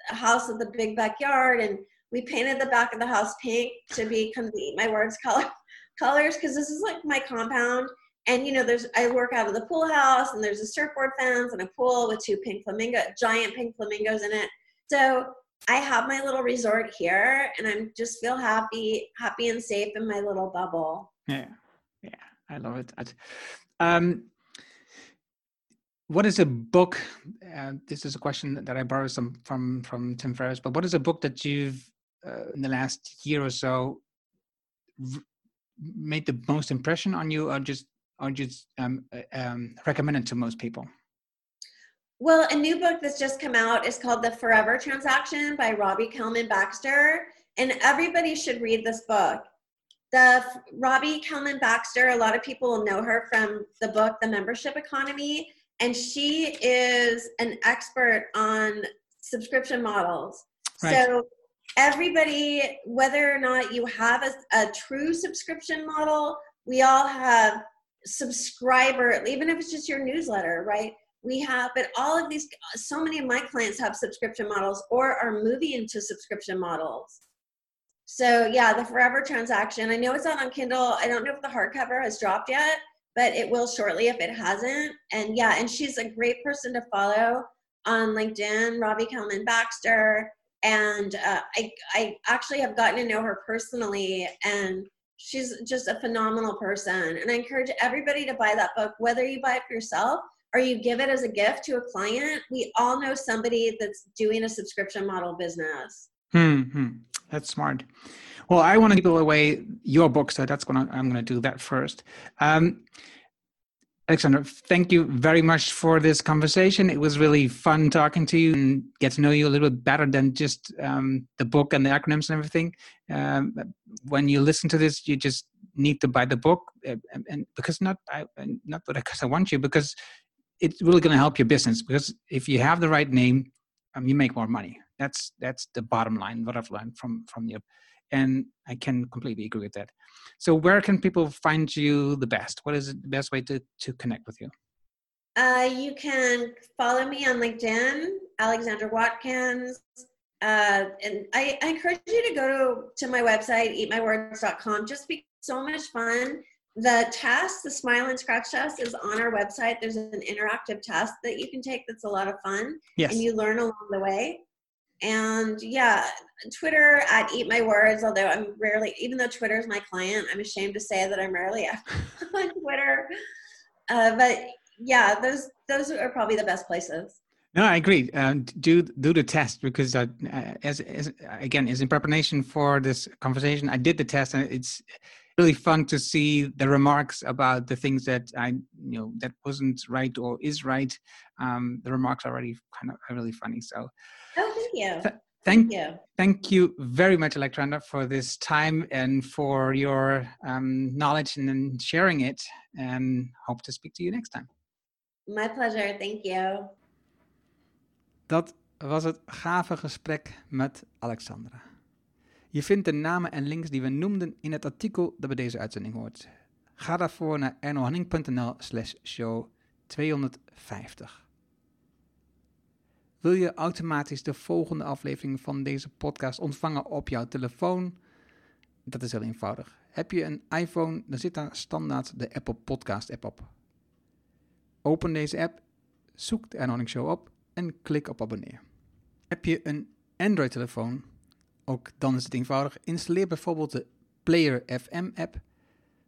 a house with a big backyard and we painted the back of the house pink to be eat my words color colors because this is like my compound. And you know there's I work out of the pool house and there's a surfboard fence and a pool with two pink flamingo giant pink flamingos in it. So I have my little resort here and I'm just feel happy happy and safe in my little bubble. Yeah yeah I love it. Um what is a book? Uh, this is a question that I borrowed some from from Tim Ferriss. But what is a book that you've uh, in the last year or so r- made the most impression on you, or just or just um, uh, um, recommended to most people? Well, a new book that's just come out is called The Forever Transaction by Robbie Kellman Baxter, and everybody should read this book. The Robbie Kellman Baxter, a lot of people will know her from the book The Membership Economy and she is an expert on subscription models. Right. So everybody, whether or not you have a, a true subscription model, we all have subscriber, even if it's just your newsletter, right? We have, but all of these, so many of my clients have subscription models or are moving into subscription models. So yeah, the Forever Transaction. I know it's out on Kindle. I don't know if the hardcover has dropped yet, but it will shortly if it hasn't. And yeah, and she's a great person to follow on LinkedIn, Robbie Kellman Baxter. And uh, I, I actually have gotten to know her personally, and she's just a phenomenal person. And I encourage everybody to buy that book, whether you buy it for yourself or you give it as a gift to a client. We all know somebody that's doing a subscription model business. Hmm, that's smart. Well, I want to give away your book, so that's gonna I'm gonna do that first. Um, Alexandra, thank you very much for this conversation. It was really fun talking to you and get to know you a little bit better than just um, the book and the acronyms and everything. Um, when you listen to this, you just need to buy the book, uh, and, and because not I, not because I want you, because it's really going to help your business. Because if you have the right name, um, you make more money. That's that's the bottom line, what I've learned from from you and I can completely agree with that. So, where can people find you the best? What is the best way to to connect with you? Uh, you can follow me on LinkedIn, Alexandra Watkins. uh, and I, I, encourage you to go to, to my website, eatmywords.com. Just be so much fun. The test, the smile and scratch test, is on our website. There's an interactive test that you can take that's a lot of fun, yes. and you learn along the way. And yeah, Twitter at Eat My Words. Although I'm rarely, even though Twitter is my client, I'm ashamed to say that I'm rarely on Twitter. Uh, but yeah, those those are probably the best places. No, I agree. Um, do do the test because uh, as, as again, as in preparation for this conversation, I did the test and it's really fun to see the remarks about the things that I you know that wasn't right or is right. Um, the remarks are already kind of really funny. So, oh, thank you. Th- thank, you. Thank you very much, Alexandra, for this time and for your um, knowledge and sharing it. And hope to speak to you next time. My pleasure. Thank you. Dat was het gave gesprek met Alexandra. Je vindt de namen en links die we noemden in het artikel dat bij deze uitzending hoort. Ga daarvoor naar ernohanning.nl slash show 250. Wil je automatisch de volgende aflevering van deze podcast ontvangen op jouw telefoon? Dat is heel eenvoudig. Heb je een iPhone, dan zit daar standaard de Apple Podcast app op. Open deze app, zoek de Ernohanning Show op en klik op abonneer. Heb je een Android-telefoon? Ook dan is het eenvoudig. Installeer bijvoorbeeld de Player FM app.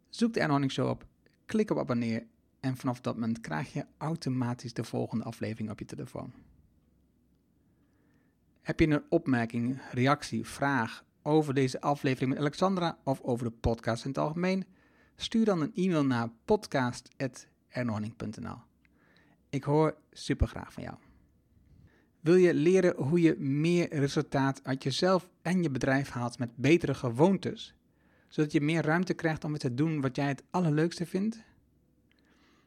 Zoek de Ernohanning Show op, klik op abonneer en vanaf dat moment krijg je automatisch de volgende aflevering op je telefoon. Heb je een opmerking, reactie, vraag over deze aflevering met Alexandra of over de podcast in het algemeen? Stuur dan een e-mail naar podcast.ernohanning.nl. Ik hoor super graag van jou. Wil je leren hoe je meer resultaat uit jezelf en je bedrijf haalt met betere gewoontes, zodat je meer ruimte krijgt om het te doen wat jij het allerleukste vindt?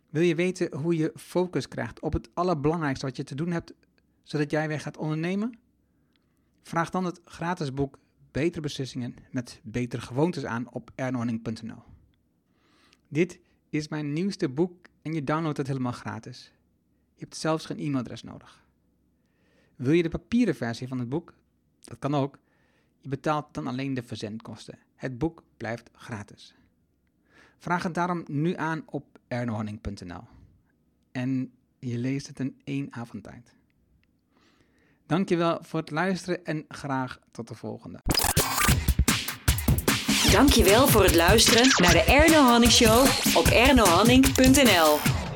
Wil je weten hoe je focus krijgt op het allerbelangrijkste wat je te doen hebt, zodat jij weer gaat ondernemen? Vraag dan het gratis boek Betere Beslissingen met Betere Gewoontes aan op ernorning.nl. Dit is mijn nieuwste boek en je downloadt het helemaal gratis. Je hebt zelfs geen e-mailadres nodig. Wil je de papieren versie van het boek? Dat kan ook. Je betaalt dan alleen de verzendkosten. Het boek blijft gratis. Vraag het daarom nu aan op ernohanning.nl. En je leest het in één avond tijd. Dankjewel voor het luisteren en graag tot de volgende. Dankjewel voor het luisteren naar de Erno Hanning Show op ernohanning.nl.